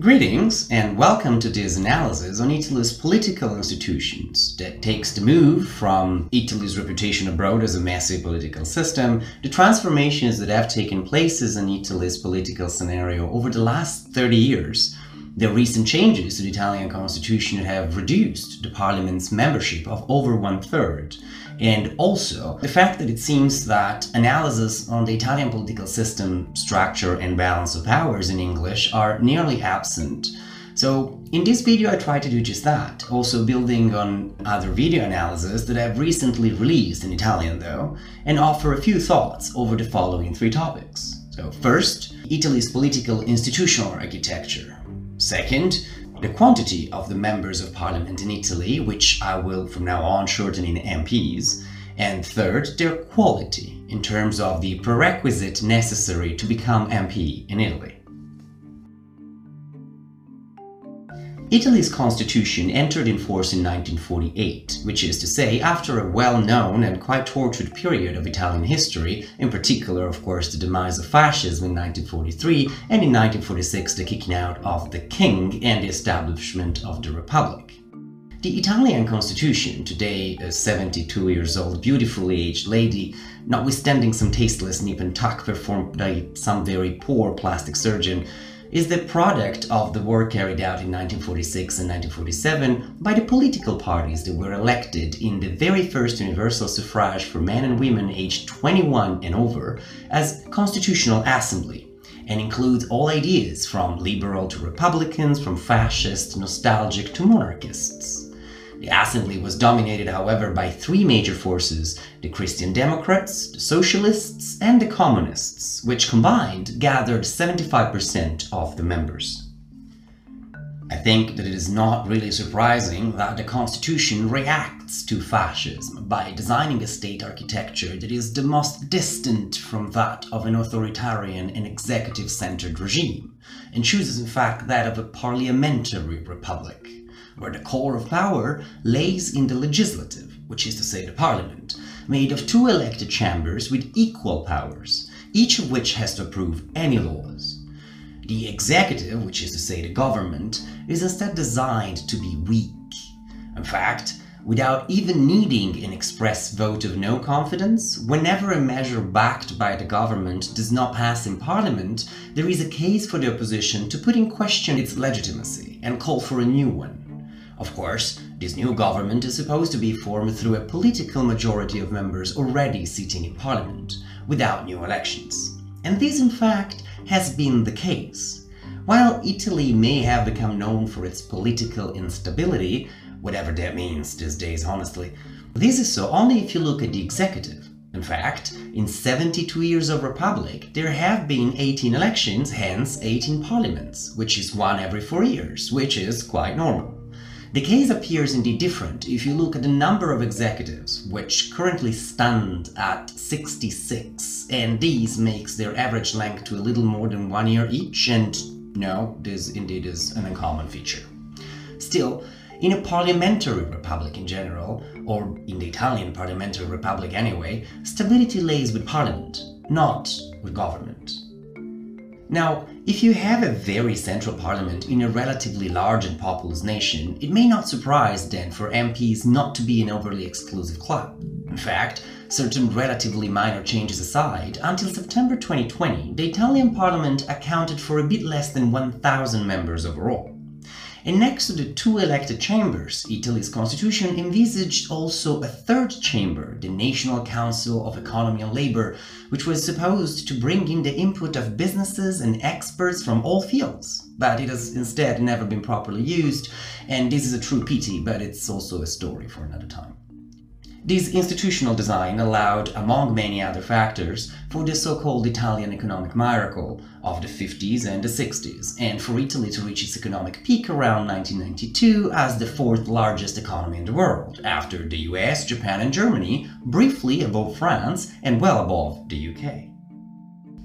Greetings and welcome to this analysis on Italy's political institutions that takes the move from Italy's reputation abroad as a massive political system, the transformations that have taken places in Italy's political scenario over the last 30 years, the recent changes to the Italian constitution have reduced the parliament's membership of over one third, and also the fact that it seems that analysis on the Italian political system, structure, and balance of powers in English are nearly absent. So in this video I try to do just that, also building on other video analyses that I've recently released in Italian though, and offer a few thoughts over the following three topics. So first, Italy's political institutional architecture. Second, the quantity of the members of parliament in Italy, which I will from now on shorten in MPs, and third, their quality in terms of the prerequisite necessary to become MP in Italy. Italy's constitution entered in force in 1948, which is to say, after a well-known and quite tortured period of Italian history, in particular, of course, the demise of fascism in 1943, and in 1946 the kicking out of the king and the establishment of the republic. The Italian constitution, today a 72 years old, beautifully aged lady, notwithstanding some tasteless nip and tuck performed by some very poor plastic surgeon, is the product of the work carried out in 1946 and 1947 by the political parties that were elected in the very first universal suffrage for men and women aged 21 and over as Constitutional Assembly and includes all ideas from liberal to Republicans, from fascist, nostalgic to monarchists. The assembly was dominated, however, by three major forces the Christian Democrats, the Socialists, and the Communists, which combined gathered 75% of the members. I think that it is not really surprising that the constitution reacts to fascism by designing a state architecture that is the most distant from that of an authoritarian and executive centered regime, and chooses in fact that of a parliamentary republic where the core of power lays in the legislative, which is to say the parliament, made of two elected chambers with equal powers, each of which has to approve any laws. The executive, which is to say the government, is instead designed to be weak. In fact, without even needing an express vote of no confidence, whenever a measure backed by the government does not pass in parliament, there is a case for the opposition to put in question its legitimacy and call for a new one. Of course, this new government is supposed to be formed through a political majority of members already sitting in parliament, without new elections. And this, in fact, has been the case. While Italy may have become known for its political instability, whatever that means these days, honestly, this is so only if you look at the executive. In fact, in 72 years of republic, there have been 18 elections, hence 18 parliaments, which is one every four years, which is quite normal. The case appears indeed different if you look at the number of executives, which currently stand at 66, and these makes their average length to a little more than one year each, and no, this indeed is an uncommon feature. Still, in a parliamentary republic in general, or in the Italian parliamentary republic anyway, stability lays with parliament, not with government. Now, if you have a very central parliament in a relatively large and populous nation, it may not surprise then for MPs not to be an overly exclusive club. In fact, certain relatively minor changes aside, until September 2020, the Italian parliament accounted for a bit less than 1,000 members overall. And next to the two elected chambers, Italy's constitution envisaged also a third chamber, the National Council of Economy and Labor, which was supposed to bring in the input of businesses and experts from all fields. But it has instead never been properly used, and this is a true pity, but it's also a story for another time. This institutional design allowed, among many other factors, for the so-called Italian economic miracle of the 50s and the 60s, and for Italy to reach its economic peak around 1992 as the fourth largest economy in the world, after the US, Japan and Germany, briefly above France and well above the UK.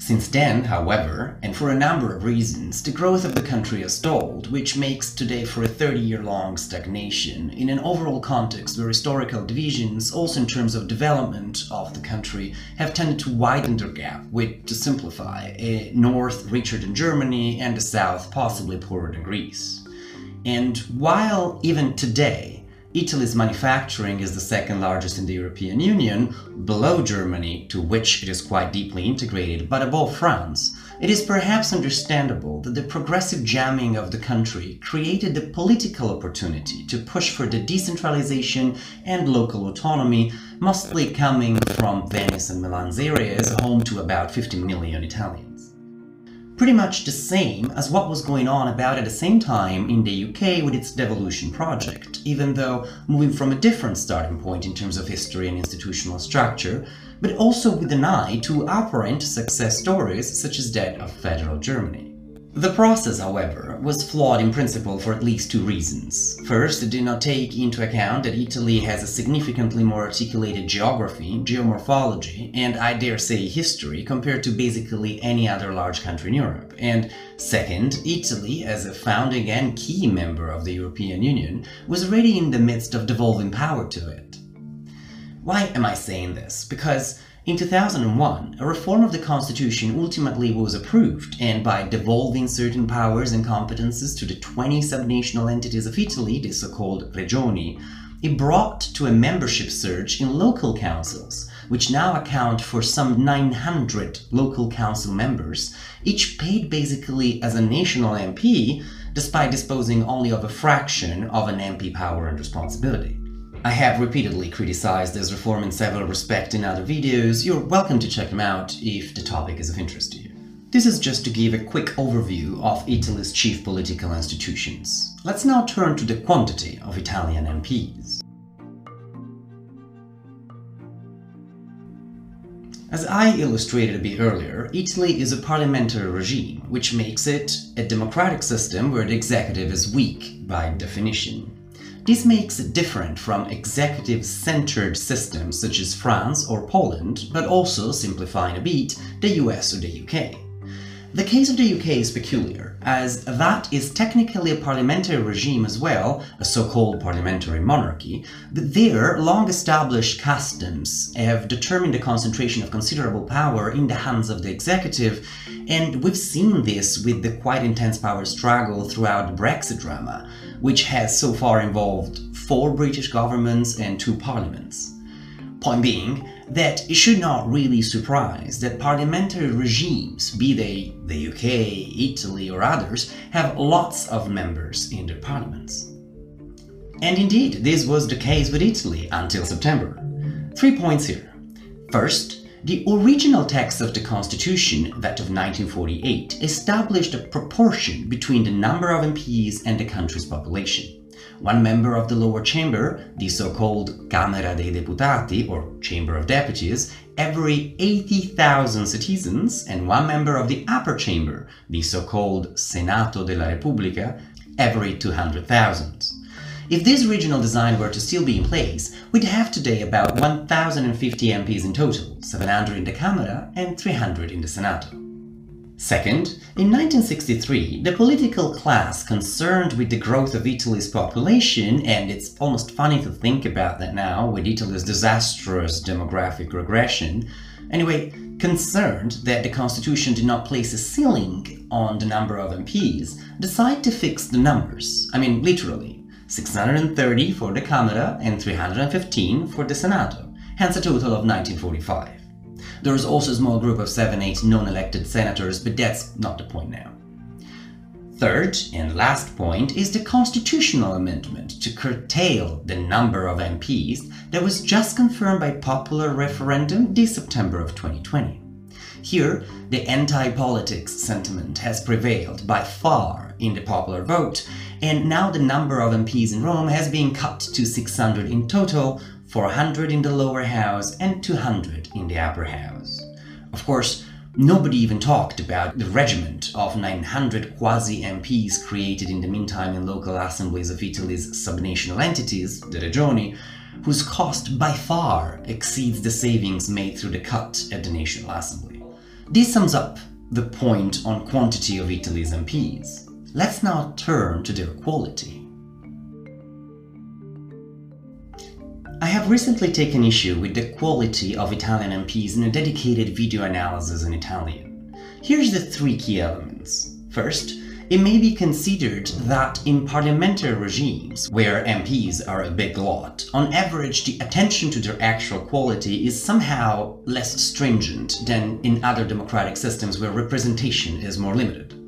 Since then, however, and for a number of reasons, the growth of the country has stalled, which makes today for a 30-year-long stagnation in an overall context where historical divisions, also in terms of development of the country, have tended to widen their gap, with, to simplify, a north richer than Germany and a south possibly poorer than Greece. And while even today, Italy's manufacturing is the second largest in the European Union, below Germany, to which it is quite deeply integrated, but above France. It is perhaps understandable that the progressive jamming of the country created the political opportunity to push for the decentralization and local autonomy, mostly coming from Venice and Milan's areas, home to about 50 million Italians pretty much the same as what was going on about at the same time in the UK with its devolution project, even though moving from a different starting point in terms of history and institutional structure, but also with an eye to apparent success stories such as that of federal Germany. The process, however, was flawed in principle for at least two reasons. First, it did not take into account that Italy has a significantly more articulated geography, geomorphology, and I dare say history compared to basically any other large country in Europe. And second, Italy, as a founding and key member of the European Union, was already in the midst of devolving power to it. Why am I saying this? Because in 2001, a reform of the constitution ultimately was approved, and by devolving certain powers and competences to the 20 subnational entities of Italy, the so-called regioni, it brought to a membership surge in local councils, which now account for some 900 local council members, each paid basically as a national MP, despite disposing only of a fraction of an MP power and responsibility. I have repeatedly criticized this reform in several respects in other videos, you're welcome to check them out if the topic is of interest to you. This is just to give a quick overview of Italy's chief political institutions. Let's now turn to the quantity of Italian MPs. As I illustrated a bit earlier, Italy is a parliamentary regime, which makes it a democratic system where the executive is weak by definition. This makes it different from executive-centered systems such as France or Poland, but also, simplifying a bit, the US or the UK. The case of the UK is peculiar, as that is technically a parliamentary regime as well, a so-called parliamentary monarchy, but their long-established customs have determined the concentration of considerable power in the hands of the executive, and we've seen this with the quite intense power struggle throughout the Brexit drama, which has so far involved four British governments and two parliaments. Point being that it should not really surprise that parliamentary regimes, be they the UK, Italy or others, have lots of members in their parliaments. And indeed, this was the case with Italy until September. Three points here. First, the original text of the constitution, that of 1948, established a proportion between the number of MPs and the country's population one member of the lower chamber, the so-called Camera dei Deputati, or Chamber of Deputies, every 80,000 citizens, and one member of the upper chamber, the so-called Senato della Repubblica, every 200,000. If this regional design were to still be in place, we'd have today about 1,050 MPs in total, 700 in the Camera and 300 in the Senato. Second, in 1963, the political class concerned with the growth of Italy's population, and it's almost funny to think about that now with Italy's disastrous demographic regression, anyway, concerned that the constitution did not place a ceiling on the number of MPs, decided to fix the numbers. I mean, literally. 630 for the Camera and 315 for the Senato, hence a total of 1945. There is also a small group of 7-8 non-elected senators, but that's not the point now. Third and last point is the constitutional amendment to curtail the number of MPs that was just confirmed by popular referendum this September of 2020. Here, the anti-politics sentiment has prevailed by far in the popular vote, and now the number of MPs in Rome has been cut to 600 in total, 400 in the lower house and 200 in the upper house. Of course, nobody even talked about the regiment of 900 quasi-MPs created in the meantime in local assemblies of Italy's subnational entities, the Regioni, whose cost by far exceeds the savings made through the cut at the National Assembly. This sums up the point on quantity of Italy's MPs. Let's now turn to their quality. I have recently taken issue with the quality of Italian MPs in a dedicated video analysis in Italian. Here's the three key elements. First, it may be considered that in parliamentary regimes, where MPs are a big lot, on average the attention to their actual quality is somehow less stringent than in other democratic systems where representation is more limited.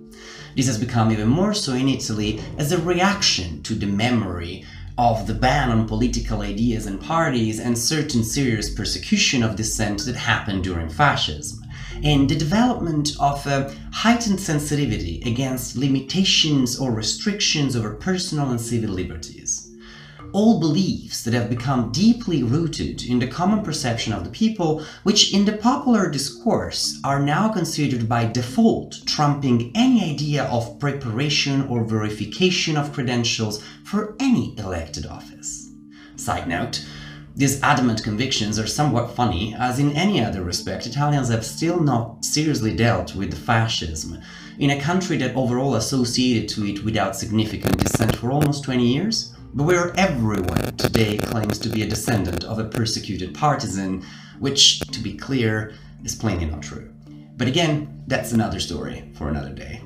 This has become even more so in Italy as a reaction to the memory of the ban on political ideas and parties and certain serious persecution of dissent that happened during fascism, and the development of a heightened sensitivity against limitations or restrictions over personal and civil liberties all beliefs that have become deeply rooted in the common perception of the people, which in the popular discourse are now considered by default trumping any idea of preparation or verification of credentials for any elected office. Side note, these adamant convictions are somewhat funny, as in any other respect, Italians have still not seriously dealt with fascism, in a country that overall associated to it without significant dissent for almost 20 years but where everyone today claims to be a descendant of a persecuted partisan, which, to be clear, is plainly not true. But again, that's another story for another day.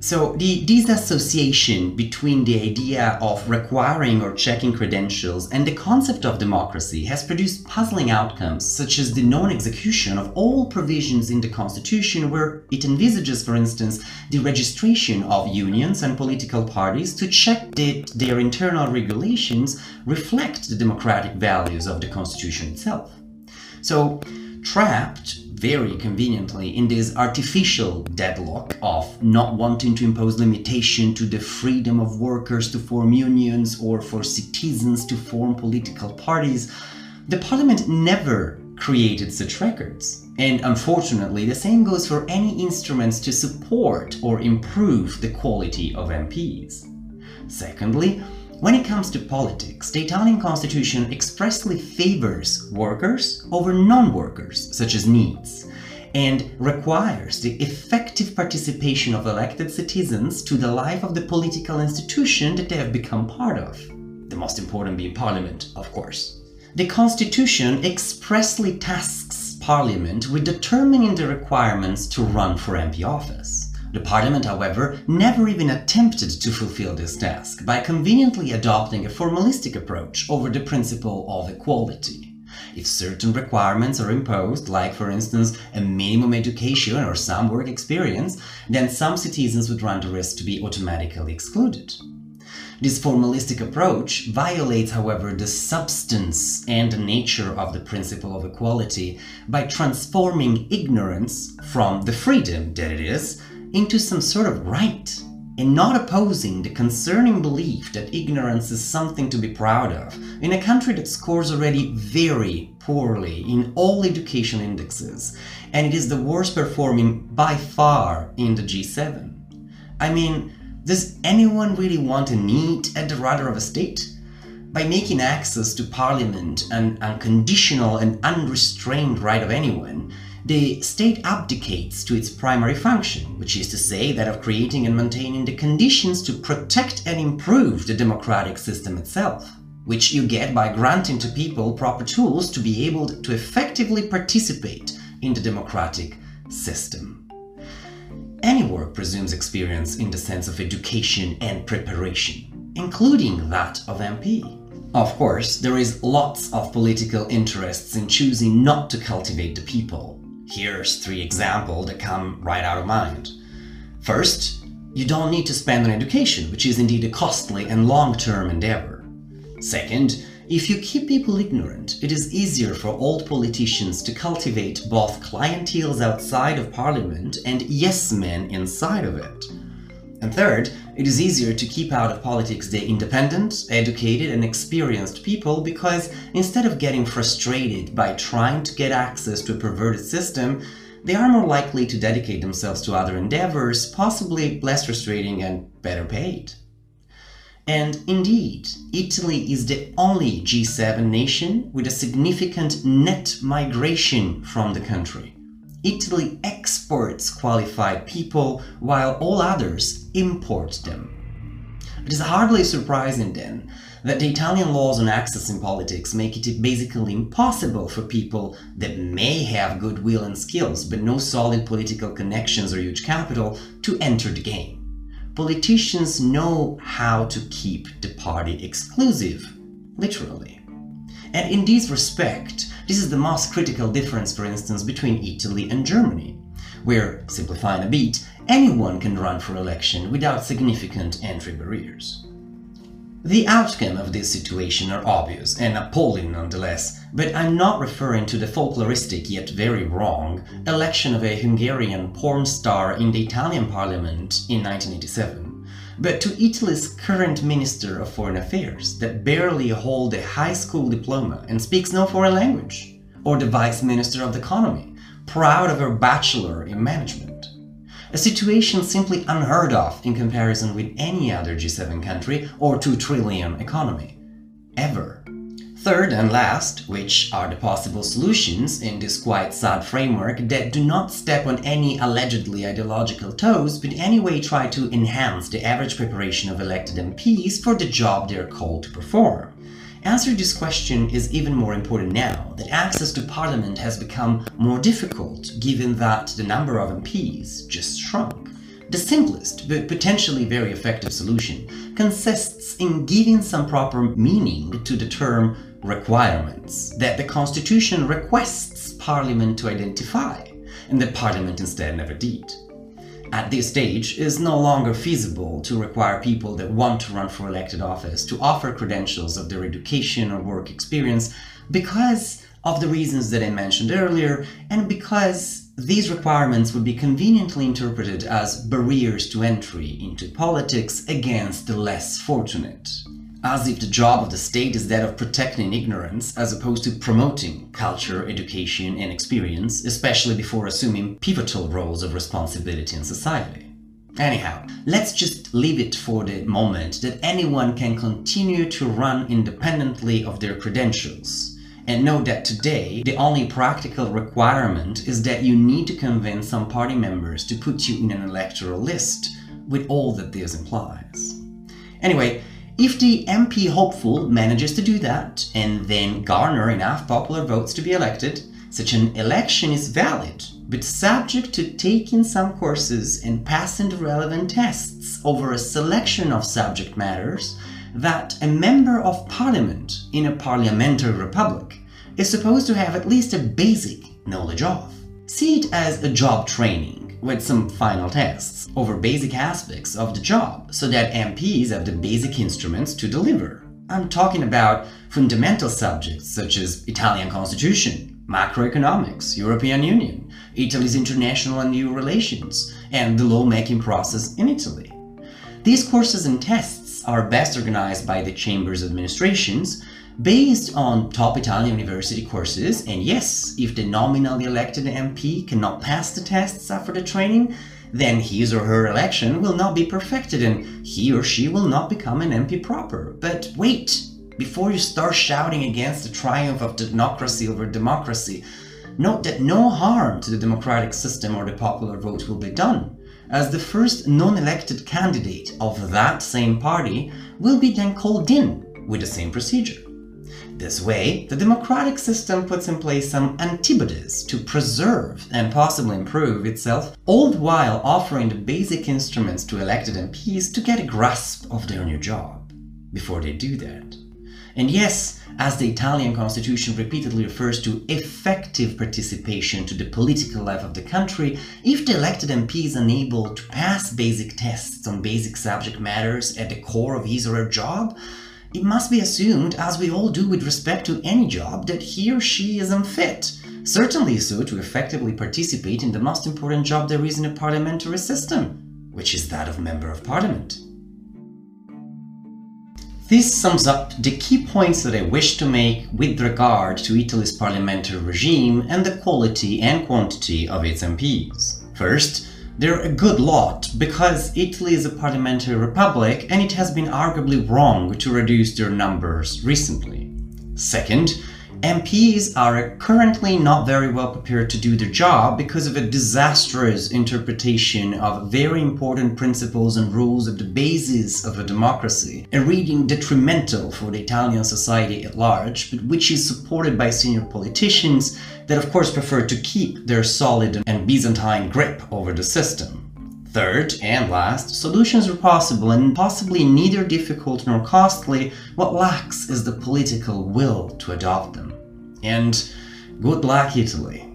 So the disassociation between the idea of requiring or checking credentials and the concept of democracy has produced puzzling outcomes such as the non-execution of all provisions in the constitution where it envisages for instance the registration of unions and political parties to check that their internal regulations reflect the democratic values of the constitution itself. So trapped very conveniently in this artificial deadlock of not wanting to impose limitation to the freedom of workers to form unions or for citizens to form political parties, the parliament never created such records. And unfortunately, the same goes for any instruments to support or improve the quality of MPs. Secondly, when it comes to politics, the Italian constitution expressly favors workers over non-workers, such as NEETs, and requires the effective participation of elected citizens to the life of the political institution that they have become part of. The most important being parliament, of course. The constitution expressly tasks parliament with determining the requirements to run for MP office. The parliament, however, never even attempted to fulfill this task by conveniently adopting a formalistic approach over the principle of equality. If certain requirements are imposed, like for instance a minimum education or some work experience, then some citizens would run the risk to be automatically excluded. This formalistic approach violates, however, the substance and the nature of the principle of equality by transforming ignorance from the freedom that it is into some sort of right and not opposing the concerning belief that ignorance is something to be proud of in a country that scores already very poorly in all education indexes and it is the worst performing by far in the G7. I mean, does anyone really want a NEET at the rudder of a state? By making access to parliament an unconditional and unrestrained right of anyone, the state abdicates to its primary function, which is to say that of creating and maintaining the conditions to protect and improve the democratic system itself, which you get by granting to people proper tools to be able to effectively participate in the democratic system. Any work presumes experience in the sense of education and preparation, including that of MP. Of course, there is lots of political interests in choosing not to cultivate the people, Here's three examples that come right out of mind. First, you don't need to spend on education, which is indeed a costly and long-term endeavor. Second, if you keep people ignorant, it is easier for old politicians to cultivate both clienteles outside of parliament and yes-men inside of it. And third, it is easier to keep out of politics the independent, educated, and experienced people because instead of getting frustrated by trying to get access to a perverted system, they are more likely to dedicate themselves to other endeavors, possibly less frustrating and better paid. And indeed, Italy is the only G7 nation with a significant net migration from the country. Italy exports qualified people while all others import them. It is hardly surprising then that the Italian laws on access in politics make it basically impossible for people that may have goodwill and skills but no solid political connections or huge capital to enter the game. Politicians know how to keep the party exclusive, literally. And in this respect, this is the most critical difference, for instance, between Italy and Germany, where, simplifying a bit, anyone can run for election without significant entry barriers. The outcome of this situation are obvious and appalling nonetheless, but I'm not referring to the folkloristic yet very wrong election of a Hungarian porn star in the Italian parliament in 1987, but to Italy's current Minister of Foreign Affairs that barely hold a high school diploma and speaks no foreign language, or the Vice Minister of the Economy, proud of her bachelor in management a situation simply unheard of in comparison with any other G7 country or 2 trillion economy. Ever. Third and last, which are the possible solutions in this quite sad framework that do not step on any allegedly ideological toes but anyway try to enhance the average preparation of elected MPs for the job they're called to perform. Answering this question is even more important now that access to parliament has become more difficult given that the number of MPs just shrunk. The simplest, but potentially very effective solution consists in giving some proper meaning to the term requirements that the Constitution requests Parliament to identify, and that Parliament instead never did. At this stage it is no longer feasible to require people that want to run for elected office to offer credentials of their education or work experience because of the reasons that I mentioned earlier and because these requirements would be conveniently interpreted as barriers to entry into politics against the less fortunate as if the job of the state is that of protecting ignorance as opposed to promoting culture, education, and experience, especially before assuming pivotal roles of responsibility in society. Anyhow, let's just leave it for the moment that anyone can continue to run independently of their credentials. And know that today, the only practical requirement is that you need to convince some party members to put you in an electoral list, with all that this implies. Anyway, if the MP hopeful manages to do that and then garner enough popular votes to be elected, such an election is valid, but subject to taking some courses and passing the relevant tests over a selection of subject matters that a member of parliament in a parliamentary republic is supposed to have at least a basic knowledge of. See it as a job training with some final tests over basic aspects of the job so that MPs have the basic instruments to deliver. I'm talking about fundamental subjects such as Italian constitution, macroeconomics, European Union, Italy's international and EU relations, and the lawmaking process in Italy. These courses and tests are best organized by the Chamber's administrations based on top Italian university courses. And yes, if the nominally elected MP cannot pass the tests after the training, then his or her election will not be perfected and he or she will not become an MP proper. But wait, before you start shouting against the triumph of democracy over democracy, note that no harm to the democratic system or the popular vote will be done, as the first non-elected candidate of that same party will be then called in with the same procedure. This way, the democratic system puts in place some antibodies to preserve and possibly improve itself, all the while offering the basic instruments to elected MPs to get a grasp of their new job before they do that. And yes, as the Italian constitution repeatedly refers to effective participation to the political life of the country, if the elected MP is unable to pass basic tests on basic subject matters at the core of his or her job, it must be assumed, as we all do with respect to any job, that he or she is unfit, certainly so to effectively participate in the most important job there is in a parliamentary system, which is that of Member of Parliament. This sums up the key points that I wish to make with regard to Italy's parliamentary regime and the quality and quantity of its MPs. First, they're a good lot because Italy is a parliamentary republic and it has been arguably wrong to reduce their numbers recently. Second, MPs are currently not very well prepared to do their job because of a disastrous interpretation of very important principles and rules of the basis of a democracy, a reading detrimental for the Italian society at large, but which is supported by senior politicians that of course prefer to keep their solid and Byzantine grip over the system. Third and last, solutions are possible and possibly neither difficult nor costly. What lacks is the political will to adopt them. And good luck, Italy!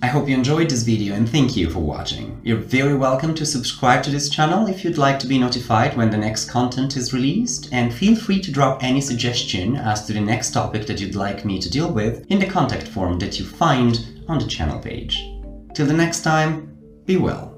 I hope you enjoyed this video and thank you for watching. You're very welcome to subscribe to this channel if you'd like to be notified when the next content is released and feel free to drop any suggestion as to the next topic that you'd like me to deal with in the contact form that you find on the channel page. Till the next time, be well.